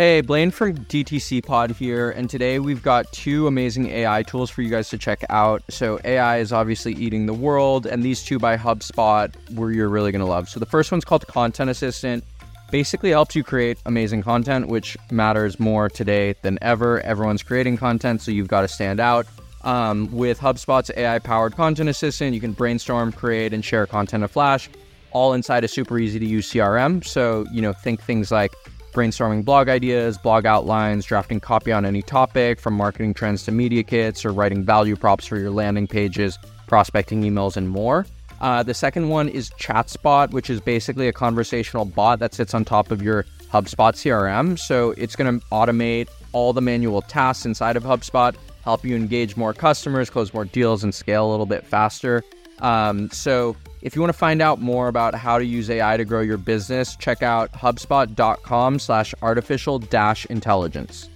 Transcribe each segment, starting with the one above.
Hey, Blaine from DTC Pod here, and today we've got two amazing AI tools for you guys to check out. So, AI is obviously eating the world, and these two by HubSpot were you're really to love. So, the first one's called Content Assistant. Basically, helps you create amazing content, which matters more today than ever. Everyone's creating content, so you've got to stand out. Um, with HubSpot's AI powered content assistant, you can brainstorm, create, and share content in Flash, all inside a super easy to use CRM. So, you know, think things like brainstorming blog ideas, blog outlines, drafting copy on any topic, from marketing trends to media kits, or writing value props for your landing pages, prospecting emails, and more. Uh, the second one is ChatSpot, which is basically a conversational bot that sits on top of your HubSpot CRM. So it's going to automate all the manual tasks inside of HubSpot, help you engage more customers, close more deals, and scale a little bit faster. Um, so if you want to find out more about how to use AI to grow your business, check out hubspot.com slash artificial dash intelligence.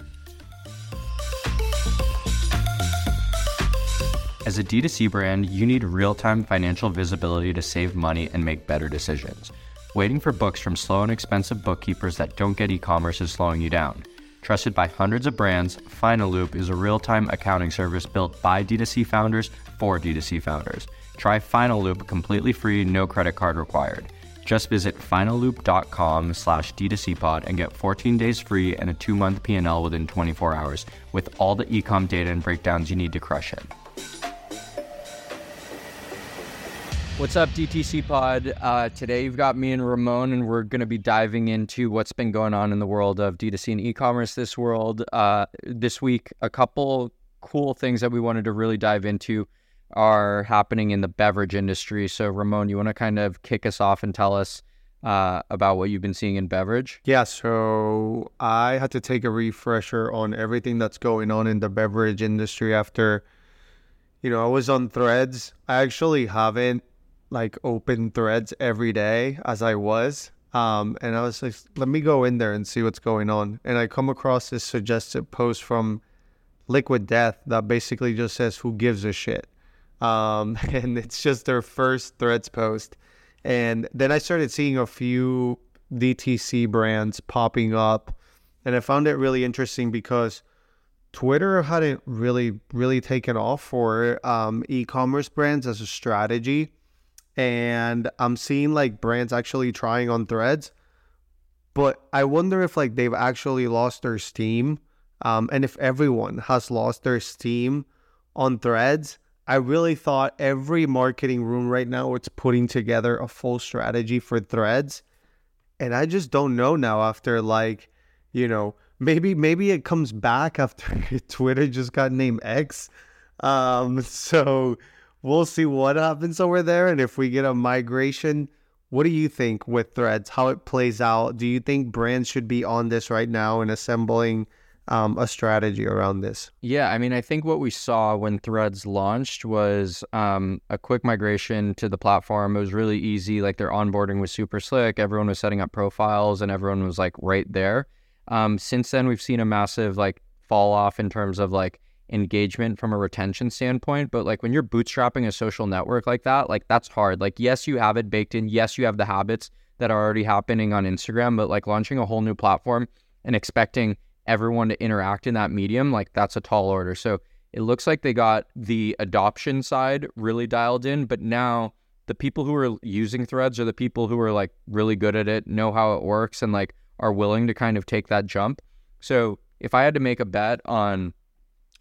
As a D2C brand, you need real time financial visibility to save money and make better decisions. Waiting for books from slow and expensive bookkeepers that don't get e commerce is slowing you down. Trusted by hundreds of brands, Finaloop is a real time accounting service built by D2C founders for D2C founders. Try Finaloop completely free, no credit card required. Just visit finaloop.com slash d2cpod and get 14 days free and a two-month P&L within 24 hours with all the ecom data and breakdowns you need to crush it. What's up, DTC Pod? Uh, today you've got me and Ramon, and we're going to be diving into what's been going on in the world of D2C and e-commerce this world. Uh, this week, a couple cool things that we wanted to really dive into are happening in the beverage industry. So, Ramon, you want to kind of kick us off and tell us uh, about what you've been seeing in beverage? Yeah, so I had to take a refresher on everything that's going on in the beverage industry after, you know, I was on threads. I actually haven't like opened threads every day as I was. Um, and I was like, let me go in there and see what's going on. And I come across this suggested post from Liquid Death that basically just says, who gives a shit? Um, and it's just their first threads post. And then I started seeing a few DTC brands popping up. And I found it really interesting because Twitter hadn't really, really taken off for um, e commerce brands as a strategy. And I'm seeing like brands actually trying on threads. But I wonder if like they've actually lost their steam. Um, and if everyone has lost their steam on threads, I really thought every marketing room right now it's putting together a full strategy for threads. And I just don't know now after like, you know, maybe maybe it comes back after Twitter just got named X. Um so we'll see what happens over there and if we get a migration, what do you think with threads? How it plays out? Do you think brands should be on this right now and assembling um, a strategy around this? Yeah, I mean, I think what we saw when Threads launched was um, a quick migration to the platform. It was really easy. Like their onboarding was super slick. Everyone was setting up profiles, and everyone was like right there. Um, since then, we've seen a massive like fall off in terms of like engagement from a retention standpoint. But like when you're bootstrapping a social network like that, like that's hard. Like yes, you have it baked in. Yes, you have the habits that are already happening on Instagram, but like launching a whole new platform and expecting everyone to interact in that medium, like that's a tall order. So it looks like they got the adoption side really dialed in, but now the people who are using threads are the people who are like really good at it, know how it works, and like are willing to kind of take that jump. So if I had to make a bet on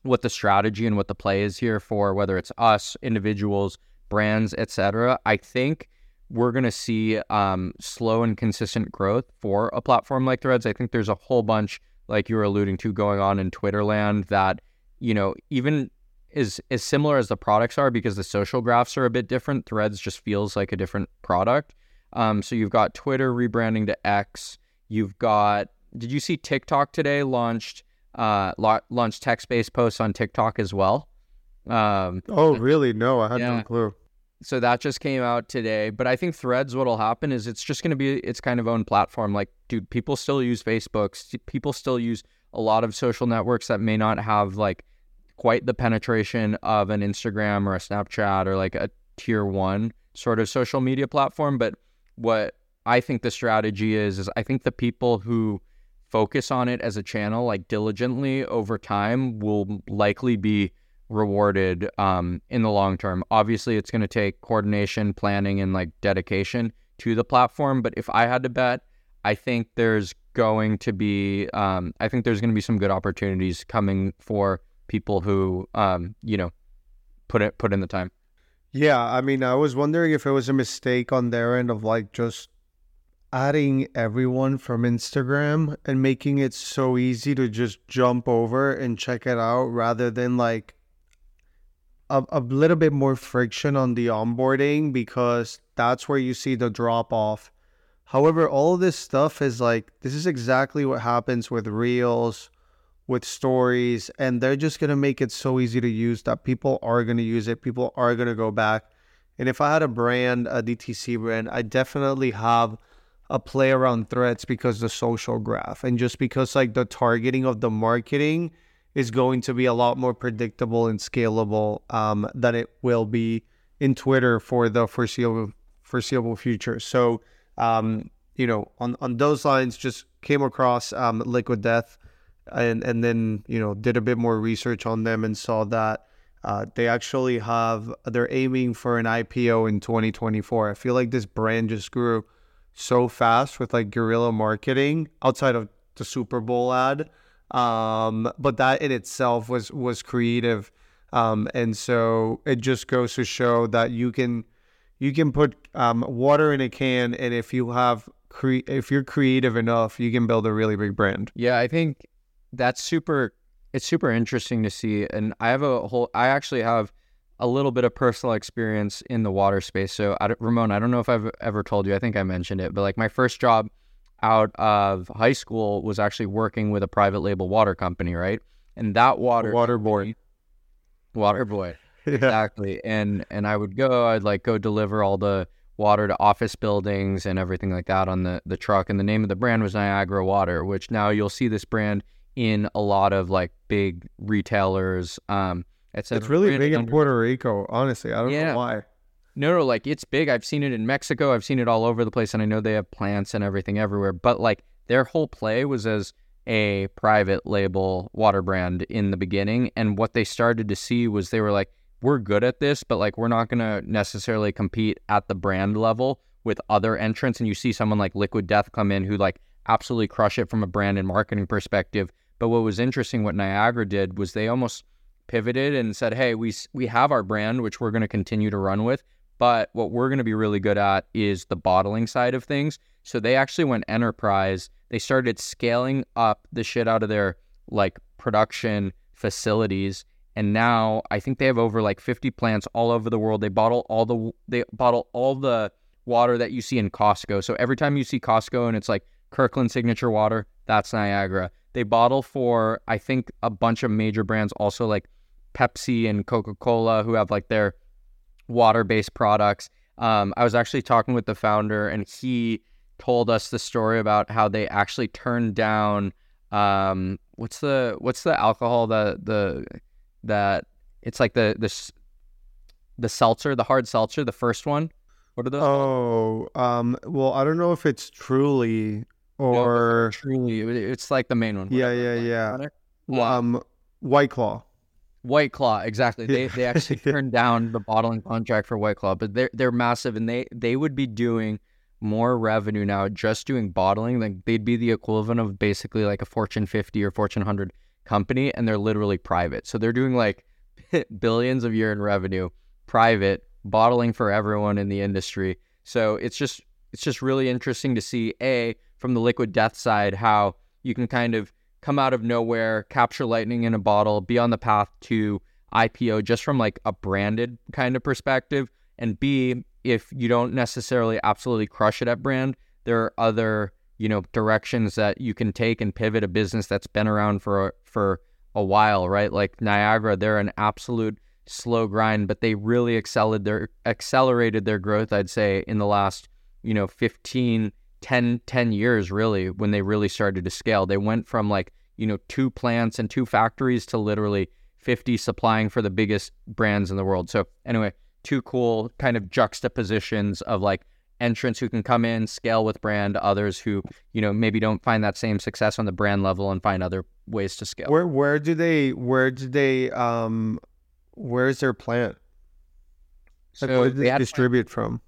what the strategy and what the play is here for whether it's us, individuals, brands, etc., I think we're going to see um, slow and consistent growth for a platform like Threads. I think there's a whole bunch like you were alluding to going on in Twitter land that, you know, even is as similar as the products are because the social graphs are a bit different. Threads just feels like a different product. Um, so you've got Twitter rebranding to X. You've got did you see TikTok today launched uh launched text based posts on TikTok as well? Um, oh really? No, I had yeah. no clue so that just came out today. But I think Threads, what'll happen is it's just going to be its kind of own platform. Like, dude, people still use Facebook. People still use a lot of social networks that may not have like quite the penetration of an Instagram or a Snapchat or like a tier one sort of social media platform. But what I think the strategy is, is I think the people who focus on it as a channel like diligently over time will likely be rewarded um, in the long term. Obviously, it's going to take coordination, planning, and like dedication to the platform. But if I had to bet, I think there's going to be, um, I think there's going to be some good opportunities coming for people who, um, you know, put it put in the time. Yeah, I mean, I was wondering if it was a mistake on their end of like just adding everyone from Instagram and making it so easy to just jump over and check it out rather than like a, a little bit more friction on the onboarding because that's where you see the drop off. However, all of this stuff is like this is exactly what happens with reels, with stories, and they're just gonna make it so easy to use that people are gonna use it. People are gonna go back. And if I had a brand, a DTC brand, I definitely have a play around threads because the social graph and just because like the targeting of the marketing is going to be a lot more predictable and scalable um, than it will be in Twitter for the foreseeable foreseeable future. So, um, you know, on on those lines, just came across um, Liquid Death, and and then you know did a bit more research on them and saw that. Uh, they actually have they're aiming for an IPO in 2024. I feel like this brand just grew so fast with like guerrilla marketing outside of the Super Bowl ad um, but that in itself was was creative, um, and so it just goes to show that you can you can put um, water in a can, and if you have cre- if you're creative enough, you can build a really big brand. Yeah, I think that's super. It's super interesting to see, and I have a whole. I actually have a little bit of personal experience in the water space. So, I, Ramon, I don't know if I've ever told you. I think I mentioned it, but like my first job out of high school was actually working with a private label water company, right? And that water water boy, water boy, yeah. exactly. And and I would go, I'd like go deliver all the water to office buildings and everything like that on the the truck. And the name of the brand was Niagara Water, which now you'll see this brand in a lot of like big retailers. Um, it's, it's really big in Puerto Rico. Honestly, I don't yeah. know why. No, no, like it's big. I've seen it in Mexico. I've seen it all over the place, and I know they have plants and everything everywhere. But like their whole play was as a private label water brand in the beginning, and what they started to see was they were like, "We're good at this, but like we're not gonna necessarily compete at the brand level with other entrants." And you see someone like Liquid Death come in who like absolutely crush it from a brand and marketing perspective. But what was interesting, what Niagara did was they almost pivoted and said, "Hey, we we have our brand, which we're going to continue to run with, but what we're going to be really good at is the bottling side of things. So they actually went enterprise. They started scaling up the shit out of their like production facilities. And now I think they have over like 50 plants all over the world. They bottle all the they bottle all the water that you see in Costco. So every time you see Costco and it's like Kirkland signature water, that's Niagara. They bottle for I think a bunch of major brands also like Pepsi and Coca-Cola who have like their water based products. Um, I was actually talking with the founder, and he told us the story about how they actually turned down um, what's the what's the alcohol that the that it's like the the the seltzer, the hard seltzer, the first one. What are those? Oh, um, well, I don't know if it's truly or no, truly. It's like the main one. Yeah, yeah, yeah. Um, White Claw. White Claw, exactly. They they actually turned down the bottling contract for White Claw, but they're they're massive, and they they would be doing more revenue now just doing bottling. Like they'd be the equivalent of basically like a Fortune 50 or Fortune 100 company, and they're literally private. So they're doing like billions of year in revenue, private bottling for everyone in the industry. So it's just it's just really interesting to see a from the liquid death side how you can kind of come out of nowhere, capture lightning in a bottle, be on the path to IPO just from like a branded kind of perspective. And B, if you don't necessarily absolutely crush it at brand, there are other, you know, directions that you can take and pivot a business that's been around for for a while, right? Like Niagara, they're an absolute slow grind, but they really accelerated their accelerated their growth, I'd say, in the last, you know, 15 10, 10 years really when they really started to scale. They went from like, you know, two plants and two factories to literally 50 supplying for the biggest brands in the world. So anyway, two cool kind of juxtapositions of like entrants who can come in, scale with brand, others who, you know, maybe don't find that same success on the brand level and find other ways to scale. Where where do they where do they um where's their plant? Like, So where do they distribute from?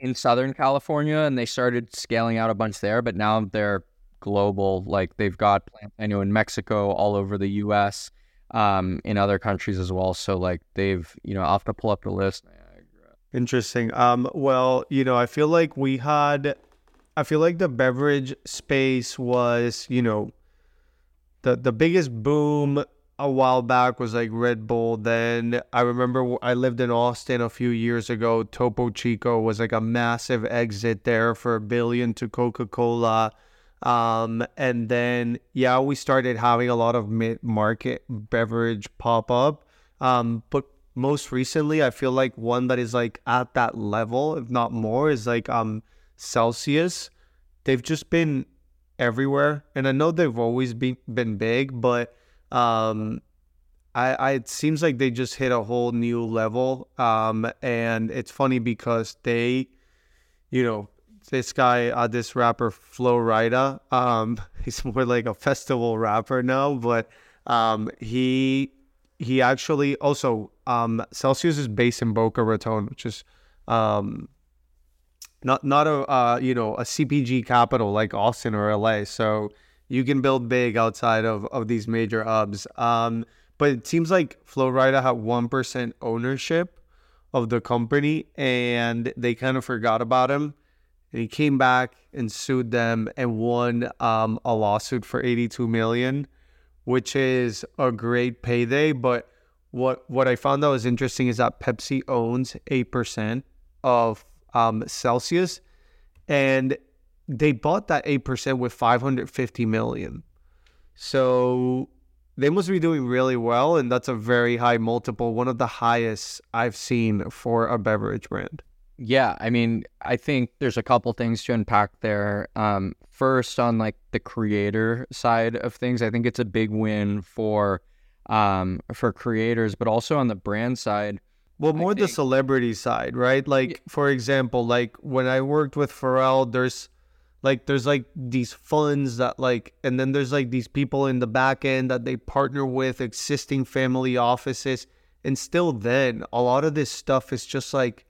in Southern California and they started scaling out a bunch there, but now they're global. Like they've got plants, I know in Mexico, all over the US, um, in other countries as well. So like they've, you know, I'll have to pull up the list. Interesting. Um, well, you know, I feel like we had, I feel like the beverage space was, you know, the the biggest boom a while back was like Red Bull. Then I remember I lived in Austin a few years ago. Topo Chico was like a massive exit there for a billion to Coca Cola. Um, and then yeah, we started having a lot of mid market beverage pop up. Um, but most recently, I feel like one that is like at that level, if not more, is like um Celsius. They've just been everywhere, and I know they've always been been big, but um, I, I it seems like they just hit a whole new level. Um, and it's funny because they, you know, this guy, uh, this rapper Flo Rida, um, he's more like a festival rapper now, but um, he he actually also um Celsius is based in Boca Raton, which is um not not a uh, you know a CPG capital like Austin or LA. So you can build big outside of of these major hubs. Um, but it seems like Flo Rida had one percent ownership of the company, and they kind of forgot about him. And he came back and sued them and won um, a lawsuit for 82 million, which is a great payday. But what what I found that was interesting is that Pepsi owns eight percent of um, Celsius, and they bought that eight percent with 550 million. So they must be doing really well, and that's a very high multiple, one of the highest I've seen for a beverage brand. Yeah, I mean, I think there's a couple things to unpack there. Um, first, on like the creator side of things, I think it's a big win for um, for creators, but also on the brand side. Well, more the celebrity side, right? Like, for example, like when I worked with Pharrell, there's like there's like these funds that like, and then there's like these people in the back end that they partner with existing family offices, and still then a lot of this stuff is just like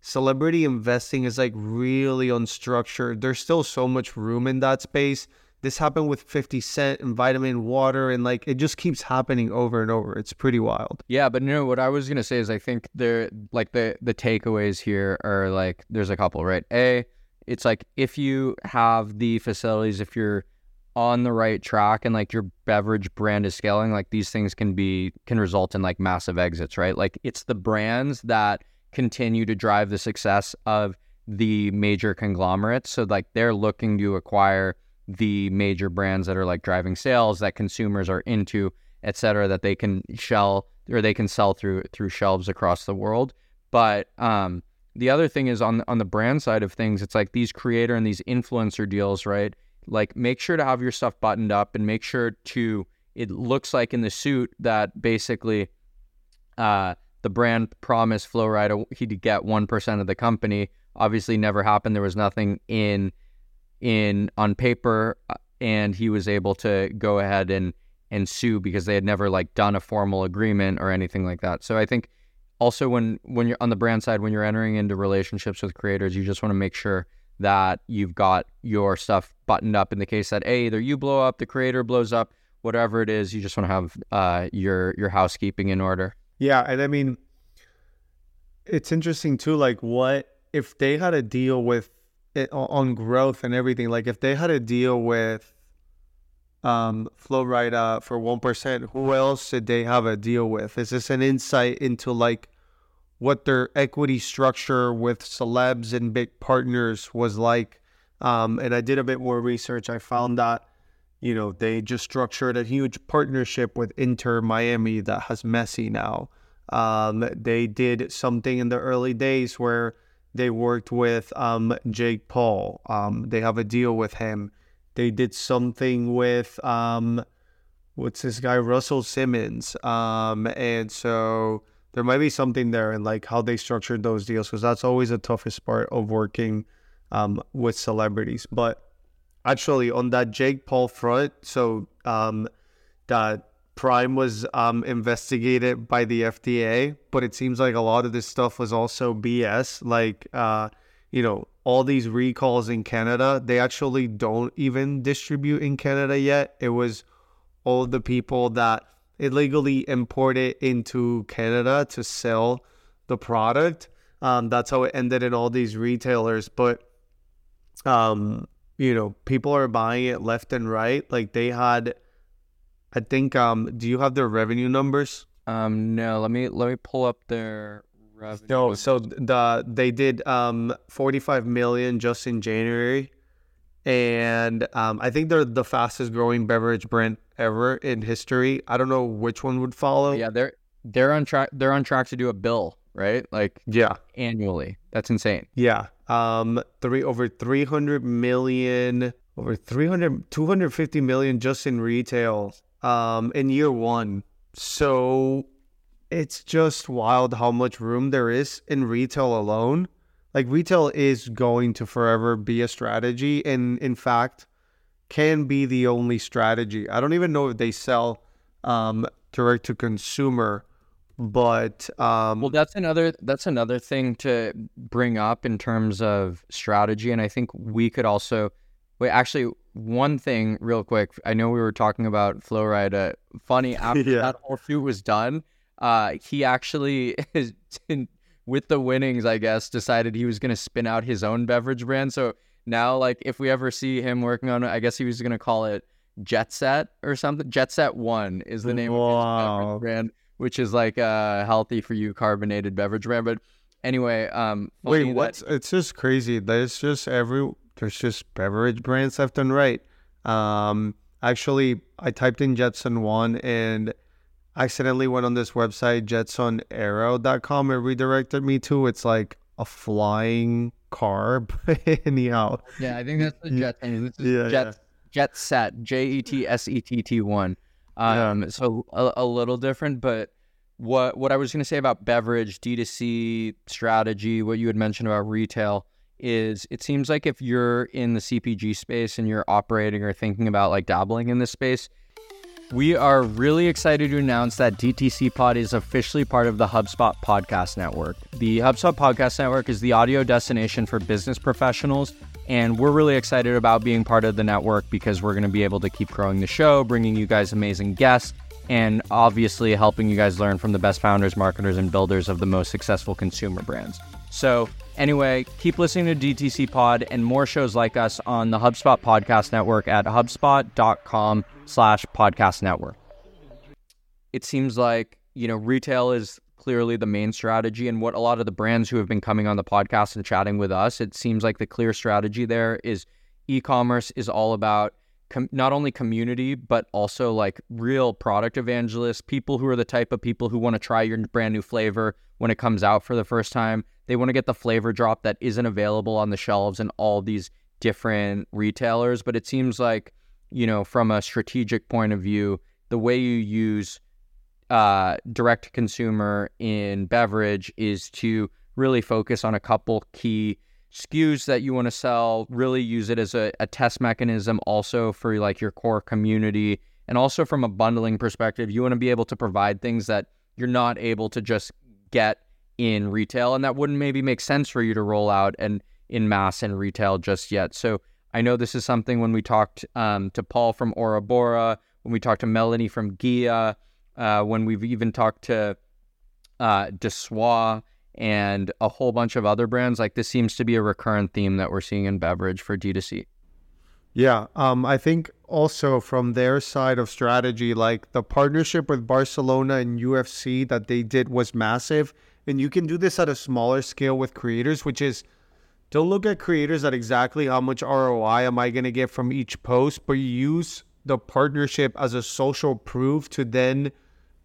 celebrity investing is like really unstructured. There's still so much room in that space. This happened with 50 Cent and Vitamin Water, and like it just keeps happening over and over. It's pretty wild. Yeah, but you no, what I was gonna say is I think there like the the takeaways here are like there's a couple, right? A, it's like if you have the facilities, if you're on the right track and like your beverage brand is scaling, like these things can be can result in like massive exits, right? Like it's the brands that continue to drive the success of the major conglomerates. So like they're looking to acquire the major brands that are like driving sales that consumers are into, et cetera, that they can shell or they can sell through through shelves across the world. But um, the other thing is on on the brand side of things, it's like these creator and these influencer deals, right? Like make sure to have your stuff buttoned up and make sure to it looks like in the suit that basically uh, the brand promised Flo Rida he'd get one percent of the company. Obviously, never happened. There was nothing in in on paper, uh, and he was able to go ahead and and sue because they had never like done a formal agreement or anything like that. So I think also when when you're on the brand side, when you're entering into relationships with creators, you just want to make sure that you've got your stuff buttoned up in the case that a either you blow up, the creator blows up, whatever it is, you just want to have uh, your your housekeeping in order. Yeah, and I mean, it's interesting too. Like, what if they had a deal with it on growth and everything? Like, if they had a deal with um flow Flo Rida for one percent, who else did they have a deal with? Is this an insight into like what their equity structure with celebs and big partners was like? Um, and I did a bit more research. I found that you know, they just structured a huge partnership with Inter Miami that has Messi now. Um, they did something in the early days where they worked with um, Jake Paul. Um, they have a deal with him. They did something with um, what's this guy Russell Simmons. Um, and so there might be something there in like how they structured those deals because that's always the toughest part of working um, with celebrities. But actually, on that Jake Paul front, so um, that Prime was um, investigated by the FDA, but it seems like a lot of this stuff was also BS. Like, uh, you know, all these recalls in Canada, they actually don't even distribute in Canada yet. It was all the people that illegally imported into Canada to sell the product. Um, that's how it ended in all these retailers. But, um, you know, people are buying it left and right. Like they had, I think, um, do you have their revenue numbers? Um, no, let me let me pull up their revenue. No, so the they did um 45 million just in January, and um I think they're the fastest growing beverage brand ever in history. I don't know which one would follow. yeah, they're they're on track. They're on track to do a bill, right? Like yeah, annually. That's insane. yeah. Um, three over 300 million, over 300, 250 million just in retail. Um, in year one. So it's just wild how much room there is in retail alone. Like retail is going to forever be a strategy, and in fact, can be the only strategy. I don't even know if they sell um, direct to consumer, but um, Well, that's another that's another thing to bring up in terms of strategy, and I think we could also wait. Actually, one thing real quick. I know we were talking about Flo Rida. Uh, funny after Yeah. that whole shoot was done, uh, he actually with the winnings. I guess decided he was going to spin out his own beverage brand. So now, like, if we ever see him working on it, I guess he was going to call it Jet Set or something. Jet Set One is the name of his Wow. beverage brand, which is like a healthy for you carbonated beverage brand. But anyway, um, Wait, funny that- what's it's just crazy. There's just every there's just beverage brands left and right. Um, actually, I typed in Jetson one and accidentally went on this website jetsonaero.com. It redirected me to it's like a flying car. But anyhow, Yeah, I think that's the jet. This is Yeah, jet yeah. jet set J E T S E T T one. Um, so a, a little different, but what what I was going to say about beverage D2C strategy, what you had mentioned about retail is it seems like if you're in the CPG space and you're operating or thinking about like dabbling in this space, we are really excited to announce that DTC Pod is officially part of the HubSpot Podcast Network. The HubSpot Podcast Network is the audio destination for business professionals, and we're really excited about being part of the network because we're going to be able to keep growing the show, bringing you guys amazing guests, and obviously helping you guys learn from the best founders, marketers, and builders of the most successful consumer brands. So, anyway, keep listening to DTC Pod and more shows like us on the HubSpot Podcast Network at hubspot.com slash podcast network. It seems like, you know, retail is clearly the main strategy. And what a lot of the brands who have been coming on the podcast and chatting with us, it seems like the clear strategy there is e commerce is all about com- not only community, but also like real product evangelists, people who are the type of people who want to try your brand new flavor when it comes out for the first time. They want to get the flavor drop that isn't available on the shelves in all these different retailers. But it seems like, you know, from a strategic point of view, the way you use uh, direct consumer in beverage is to really focus on a couple key SKUs that you want to sell, really use it as a, a test mechanism also for like your core community. And also from a bundling perspective, you want to be able to provide things that you're not able to just get in retail and that wouldn't maybe make sense for you to roll out and in mass and retail just yet. So I know this is something when we talked um, to Paul from Aura Bora, when we talked to Melanie from Ghia, uh, when we've even talked to uh, and a whole bunch of other brands. Like this seems to be a recurrent theme that we're seeing in beverage for D2C. Yeah, um, I think also from their side of strategy, like the partnership with Barcelona and UFC that they did was massive. And you can do this at a smaller scale with creators, which is don't look at creators at exactly how much ROI am I going to get from each post, but use the partnership as a social proof to then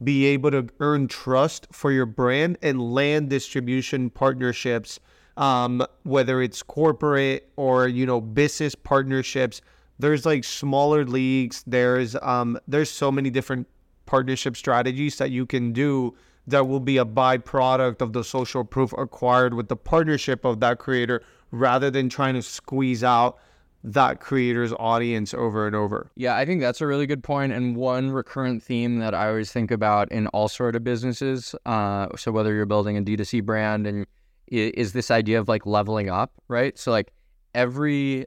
be able to earn trust for your brand and land distribution partnerships um, whether it's corporate or you know business partnerships. There's like smaller leagues. There's um there's so many different partnership strategies that you can do that will be a byproduct of the social proof acquired with the partnership of that creator rather than trying to squeeze out that creator's audience over and over. Yeah, I think that's a really good point. And one recurrent theme that I always think about in all sort of businesses, uh, so whether you're building a D2C brand and is this idea of like leveling up, right? So like every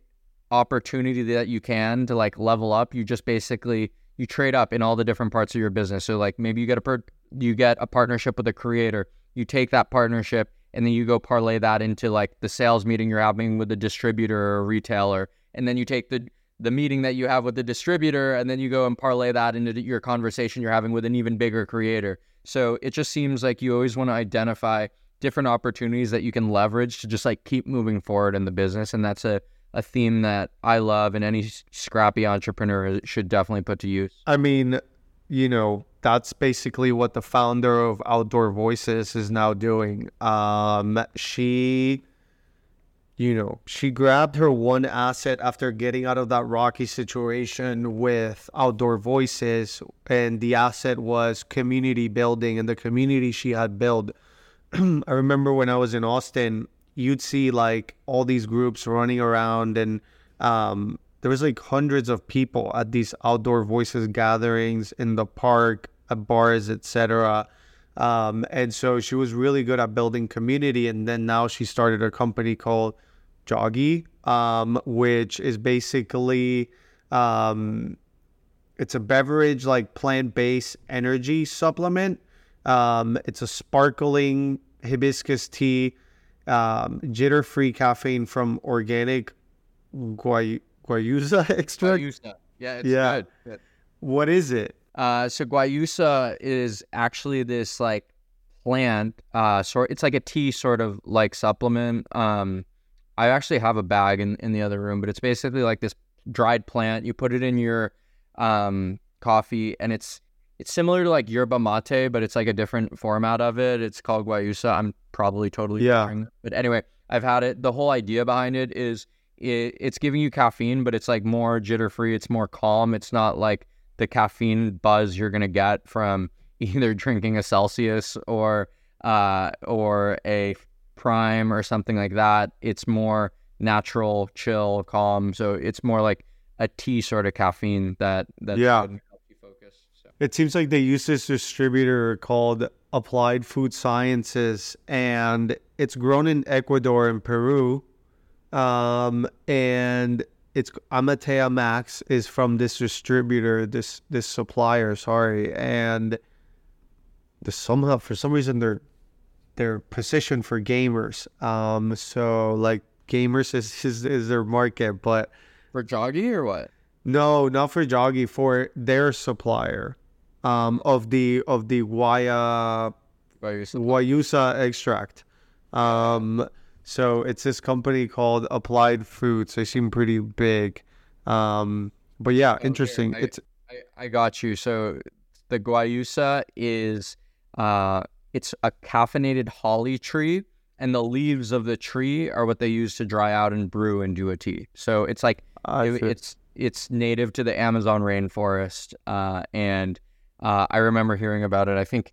opportunity that you can to like level up, you just basically you trade up in all the different parts of your business. So like maybe you get a per- you get a partnership with a creator, you take that partnership and then you go parlay that into like the sales meeting you're having with the distributor or a retailer and then you take the the meeting that you have with the distributor and then you go and parlay that into your conversation you're having with an even bigger creator so it just seems like you always want to identify different opportunities that you can leverage to just like keep moving forward in the business and that's a a theme that I love and any scrappy entrepreneur should definitely put to use. I mean, you know, that's basically what the founder of Outdoor Voices is now doing. Um, she you know, she grabbed her one asset after getting out of that rocky situation with Outdoor Voices, and the asset was community building and the community she had built. I remember when I was in Austin, you'd see like all these groups running around, and um, there was like hundreds of people at these Outdoor Voices gatherings in the park, at bars, etc. Um, and so she was really good at building community. And then now she started a company called Joggy, um, which is basically um, it's a beverage like plant-based energy supplement. Um, it's a sparkling hibiscus tea, um, jitter-free caffeine from organic guay- guayusa extract. Guayusa. Yeah, yeah. Good. What is it? Uh, so guayusa is actually this like plant. Uh, sort it's like a tea sort of like supplement. Um, I actually have a bag in, in the other room, but it's basically like this dried plant. You put it in your um, coffee, and it's it's similar to like yerba mate, but it's like a different format of it. It's called guayusa. I'm probably totally yeah. But anyway, I've had it. The whole idea behind it is it, it's giving you caffeine, but it's like more jitter free. It's more calm. It's not like the caffeine buzz you're gonna get from either drinking a Celsius or uh, or a prime or something like that. It's more natural, chill, calm. So it's more like a tea sort of caffeine that that yeah. help you focus. So. It seems like they use this distributor called Applied Food Sciences, and it's grown in Ecuador and Peru. Um, and it's Amatea Max is from this distributor, this this supplier, sorry, and the somehow for some reason they're their position for gamers. Um, so like gamers is, is, is their market, but for Joggy or what? No, not for Joggy. For their supplier, um, of the of the Guaya Guayusa extract. Um, so it's this company called Applied Foods. They seem pretty big. Um, but yeah, okay, interesting. I, it's I, I got you. So the Guayusa is uh it's a caffeinated holly tree, and the leaves of the tree are what they use to dry out and brew and do a tea. So it's like it, it's it's native to the Amazon rainforest, uh, and uh, I remember hearing about it. I think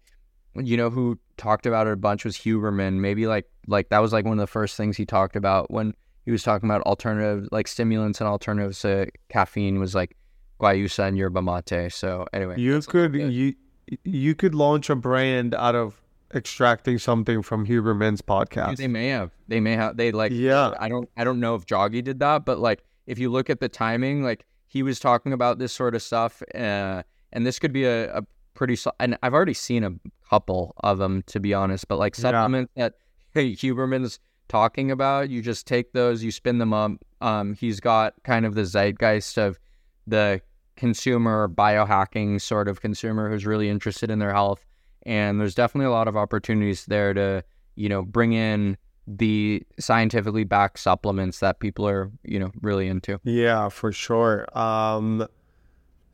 you know who talked about it a bunch was Huberman. Maybe like like that was like one of the first things he talked about when he was talking about alternative like stimulants and alternatives to caffeine was like guayusa and yerba mate. So anyway, you could you you could launch a brand out of extracting something from Huberman's podcast. They may have. They may have. They like. Yeah. I don't. I don't know if Joggy did that, but like, if you look at the timing, like he was talking about this sort of stuff, uh, and this could be a, a pretty. And I've already seen a couple of them, to be honest. But like supplements yeah. that Huberman's talking about, you just take those, you spin them up. Um, he's got kind of the zeitgeist of the consumer biohacking sort of consumer who's really interested in their health. And there's definitely a lot of opportunities there to you know bring in the scientifically backed supplements that people are you know really into. Yeah for sure. Um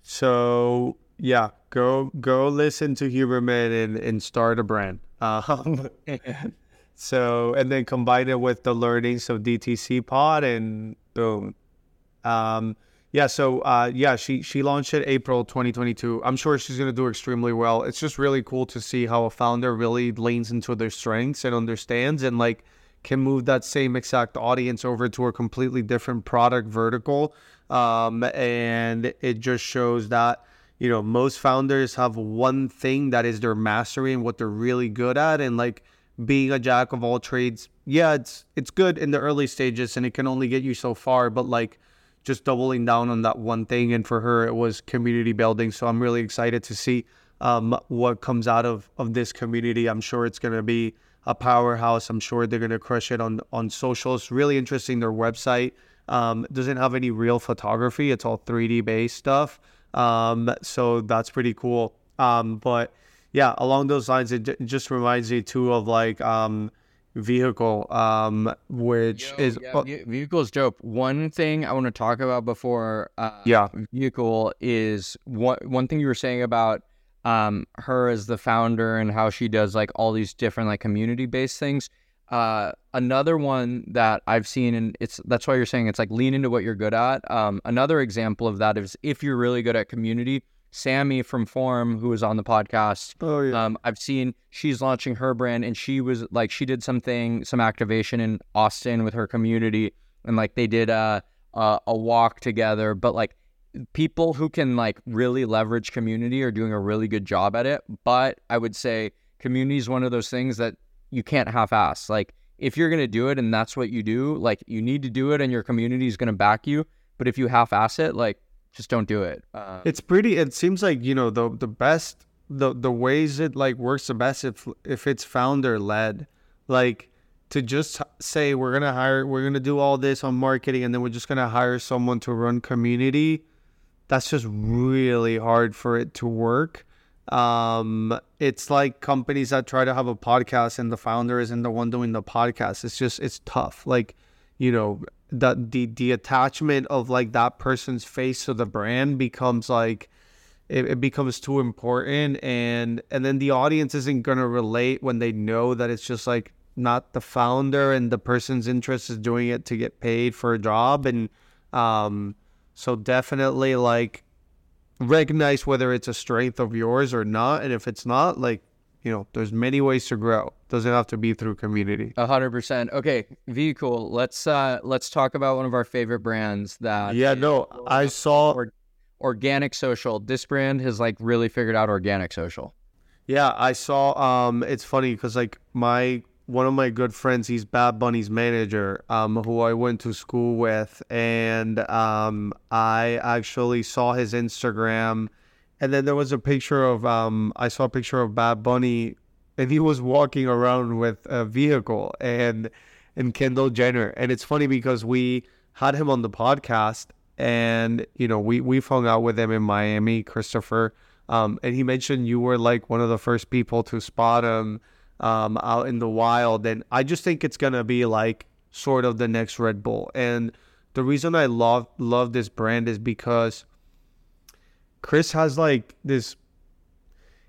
so yeah go go listen to huberman and, and start a brand. Um so and then combine it with the learnings of dtc pod and boom um yeah, so uh, yeah, she she launched it April 2022. I'm sure she's gonna do extremely well. It's just really cool to see how a founder really leans into their strengths and understands and like can move that same exact audience over to a completely different product vertical. Um, and it just shows that, you know, most founders have one thing that is their mastery and what they're really good at. And like being a jack of all trades, yeah, it's it's good in the early stages and it can only get you so far, but like just doubling down on that one thing. And for her, it was community building. So I'm really excited to see um, what comes out of, of this community. I'm sure it's going to be a powerhouse. I'm sure they're going to crush it on, on socials. Really interesting. Their website um, doesn't have any real photography. It's all 3D based stuff. Um, so that's pretty cool. Um, but yeah, along those lines, it, it just reminds me too of like, um, vehicle, um, which Yo, is yeah, uh, vehicle is dope. One thing I want to talk about before, uh, yeah, vehicle is one one thing you were saying about um her as the founder and how she does like all these different like community based things. Uh, another one that I've seen, and it's that's why you're saying it's like lean into what you're good at. Um, another example of that is if you're really good at community Sammy from Form, who was on the podcast. Oh yeah. Um, I've seen she's launching her brand, and she was like, she did something, some activation in Austin with her community, and like they did a a, a walk together. But like people who can like really leverage community are doing a really good job at it. But I would say community is one of those things that you can't half-ass. Like if you're gonna do it and that's what you do, like you need to do it, and your community is gonna back you. But if you half-ass it, like just don't do it. Uh, it's pretty. It seems like you know the the best the the ways it like works the best if if it's founder led, like to just say we're gonna hire we're gonna do all this on marketing and then we're just gonna hire someone to run community. That's just really hard for it to work. Um, it's like companies that try to have a podcast and the founder isn't the one doing the podcast. It's just it's tough. Like, you know, the the the attachment of like that person's face to the brand becomes like it, it becomes too important and and then the audience isn't gonna relate when they know that it's just like not the founder and the person's interest is doing it to get paid for a job and um so definitely like recognize whether it's a strength of yours or not and if it's not like you know, there's many ways to grow. Doesn't have to be through community. A hundred percent. Okay, vehicle. Let's uh let's talk about one of our favorite brands that. Yeah, no, I saw or, organic social. This brand has like really figured out organic social. Yeah, I saw. Um, it's funny because like my one of my good friends, he's Bad Bunny's manager, um, who I went to school with, and um, I actually saw his Instagram and then there was a picture of um I saw a picture of Bad Bunny and he was walking around with a vehicle and and Kendall Jenner. And it's funny because we had him on the podcast and you know we we've hung out with him in Miami, Christopher. Um, and he mentioned you were like one of the first people to spot him um, out in the wild. And I just think it's gonna be like sort of the next Red Bull. And the reason I love love this brand is because Chris has like this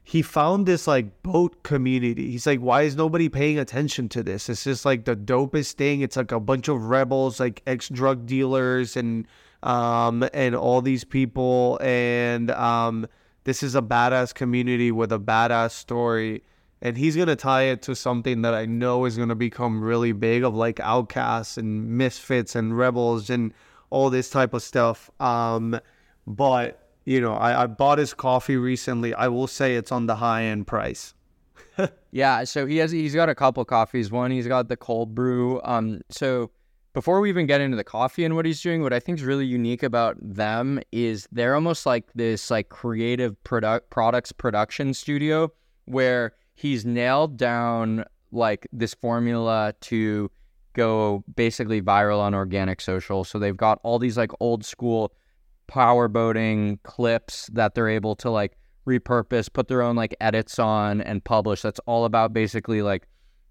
he found this like boat community. He's like, why is nobody paying attention to this? It's just like the dopest thing. It's like a bunch of rebels, like ex drug dealers and um and all these people and um this is a badass community with a badass story. And he's gonna tie it to something that I know is gonna become really big of like outcasts and misfits and rebels and all this type of stuff. Um but you know, I, I bought his coffee recently. I will say it's on the high end price. yeah, so he has he's got a couple coffees. One, he's got the cold brew. Um, so before we even get into the coffee and what he's doing, what I think is really unique about them is they're almost like this like creative product products production studio where he's nailed down like this formula to go basically viral on organic social. So they've got all these like old school power boating clips that they're able to like repurpose, put their own like edits on and publish. That's all about basically like,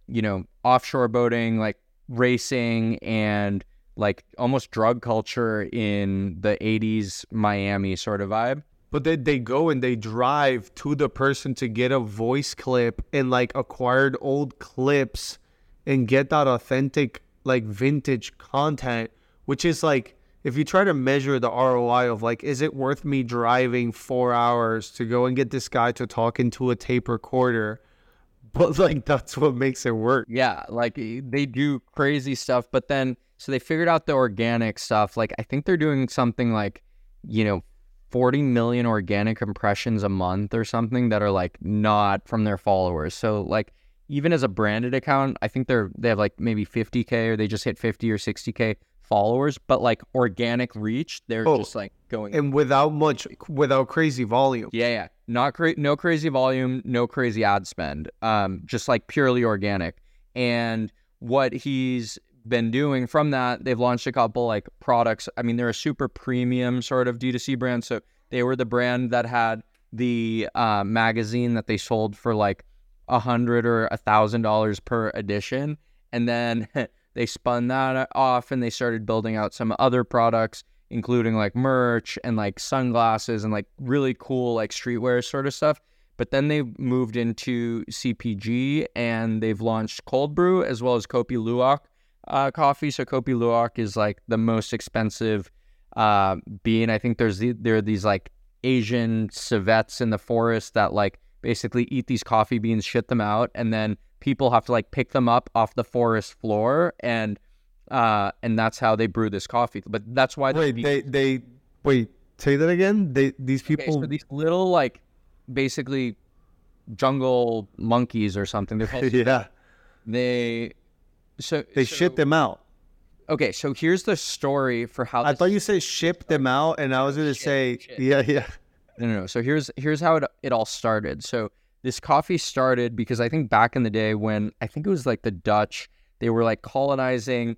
you know, offshore boating, like racing and like almost drug culture in the 80s Miami sort of vibe. But then they go and they drive to the person to get a voice clip and like acquired old clips and get that authentic, like vintage content, which is like if you try to measure the ROI of like, is it worth me driving four hours to go and get this guy to talk into a tape recorder? but like that's what makes it work. Yeah, like they do crazy stuff, but then so they figured out the organic stuff. Like I think they're doing something like, you know, 40 million organic impressions a month or something that are like not from their followers. So like even as a branded account, I think they're they have like maybe 50k or they just hit 50 or 60k followers, but like organic reach, they're Oh, just like going And without much, without crazy volume. yeah, yeah. Not cra- no crazy volume, no crazy ad spend. Um, just like purely organic. And what he's been doing from that, they've launched a couple like products. I mean, they're a super premium sort of D2C brand. So they were the brand that had the uh, magazine that they sold for like a hundred or a thousand dollars per edition. And then they spun that off and they started building out some other products including like merch and like sunglasses and like really cool like streetwear sort of stuff. But then they moved into CPG and they've launched cold brew as well as Kopi Luwak uh, coffee. So Kopi Luwak is like the most expensive uh, bean. I think there's the, there are these like Asian civets in the forest that like basically eat these coffee beans, shit them out, and then people have to like pick them up off the forest floor and uh, and that's how they brew this coffee. But that's why Wait, they they wait. Say that again. They these Okay, people. so these little like basically jungle monkeys or something. They're called yeah, they so they so- shit them out. Okay, so here's the story for how I thought you said ship them out, and I was gonna Shit, say, shit. yeah, yeah. No, no, no. So here's here's how it it all started. So this coffee started because I think back in the day when I think it was like the Dutch, they were like colonizing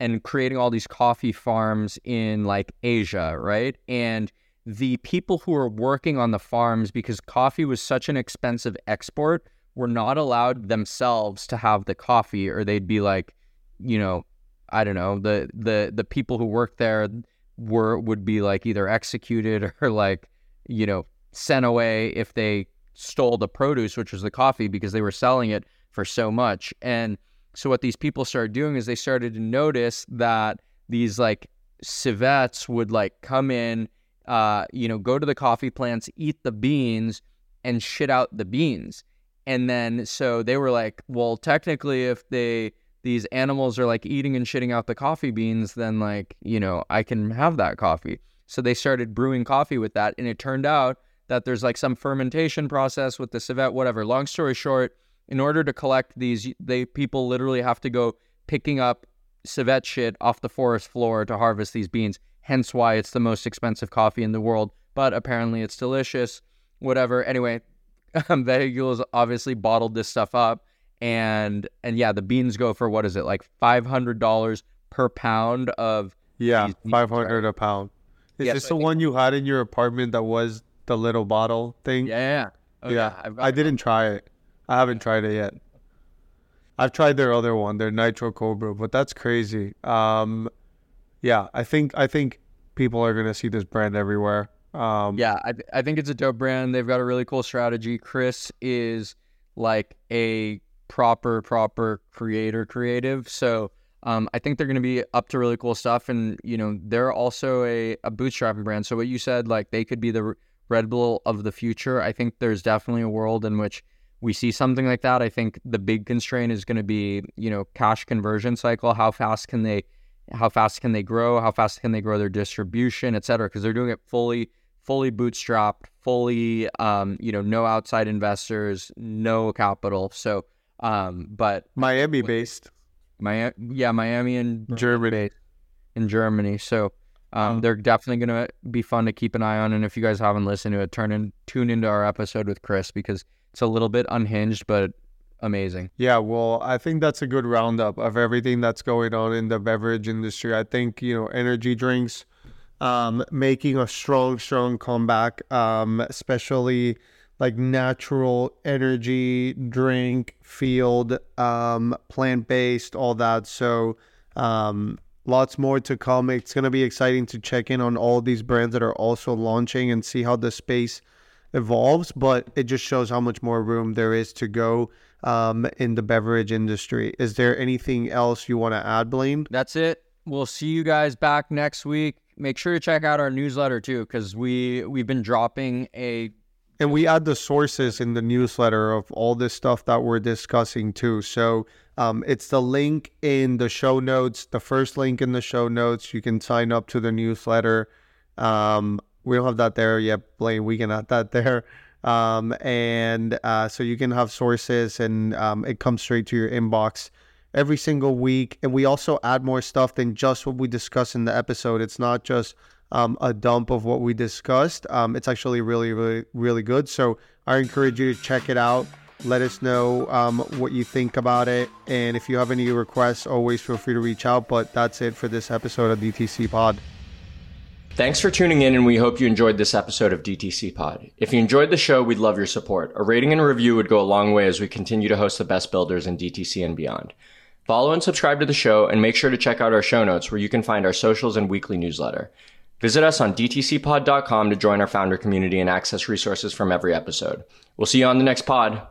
and creating all these coffee farms in like Asia, right? And the people who were working on the farms because coffee was such an expensive export were not allowed themselves to have the coffee or they'd be like, you know, I don't know, the the the people who worked there were would be like either executed or like you know, sent away if they stole the produce, which was the coffee, because they were selling it for so much. And so what these people started doing is they started to notice that these like civets would like come in, uh, you know, go to the coffee plants, eat the beans, and shit out the beans. And then so they were like, well, technically, if they these animals are like eating and shitting out the coffee beans, then like, you know, I can have that coffee. So they started brewing coffee with that. And it turned out that there's like some fermentation process with the civet, whatever. Long story short, in order to collect these, they people literally have to go picking up civet shit off the forest floor to harvest these beans. Hence why it's the most expensive coffee in the world. But apparently it's delicious. Whatever. Anyway, Vehicules obviously bottled this stuff up. And and yeah, the beans go for what is it, like five hundred dollars per pound of Yeah, five hundred a pound. Is Yeah, this so the one you had in your apartment that was the little bottle thing? yeah, yeah. Oh, yeah. I've I didn't try it. I haven't tried it yet. I've tried their other one, their Nitro Cobra, but that's crazy. Um, yeah, I think I think people are gonna see this brand everywhere. Um, Yeah, I, I think it's a dope brand. They've got a really cool strategy. Chris is like a proper, proper creator creative. So um, I think they're going to be up to really cool stuff. And, you know, they're also a, a bootstrapping brand. So what you said, like they could be the Red Bull of the future. I think there's definitely a world in which we see something like that. I think the big constraint is going to be, you know, cash conversion cycle. How fast can they, how fast can they grow? How fast can they grow their distribution, et cetera? Because they're doing it fully fully bootstrapped, fully, um, you know, no outside investors, no capital. So, um, but Miami based. Miami, yeah, Miami and Germany. in Germany. So, um, Oh. they're definitely gonna be fun to keep an eye on. And if you guys haven't listened to it, turn in tune into our episode with Chris because it's a little bit unhinged, but amazing. Yeah, well, I think that's a good roundup of everything that's going on in the beverage industry. I think, you know, energy drinks um, making a strong, strong comeback, um, especially like natural energy drink, field, um, plant based, all that. So, um, lots more to come. It's going to be exciting to check in on all these brands that are also launching and see how the space evolves, but it just shows how much more room there is to go um, in the beverage industry. Is there anything else you want to add, Blaine? That's it. We'll see you guys back next week. Make sure to check out our newsletter too, because we we've been dropping a and we add the sources in the newsletter of all this stuff that we're discussing too. So um, it's the link in the show notes, the first link in the show notes. You can sign up to the newsletter. Um, we don't have that there yet, Blaine. We can add that there. Um, and uh, so you can have sources and um, it comes straight to your inbox every single week. And we also add more stuff than just what we discuss in the episode. It's not just um, a dump of what we discussed. Um, it's actually really, really, really good. So I encourage you to check it out. Let us know um, what you think about it. And if you have any requests, always feel free to reach out. But that's it for this episode of DTC Pod. Thanks for tuning in, and we hope you enjoyed this episode of DTC Pod. If you enjoyed the show, we'd love your support. A rating and review would go a long way as we continue to host the best builders in DTC and beyond. Follow and subscribe to the show, and make sure to check out our show notes where you can find our socials and weekly newsletter. Visit us on dtcpod.com to join our founder community and access resources from every episode. We'll see you on the next pod.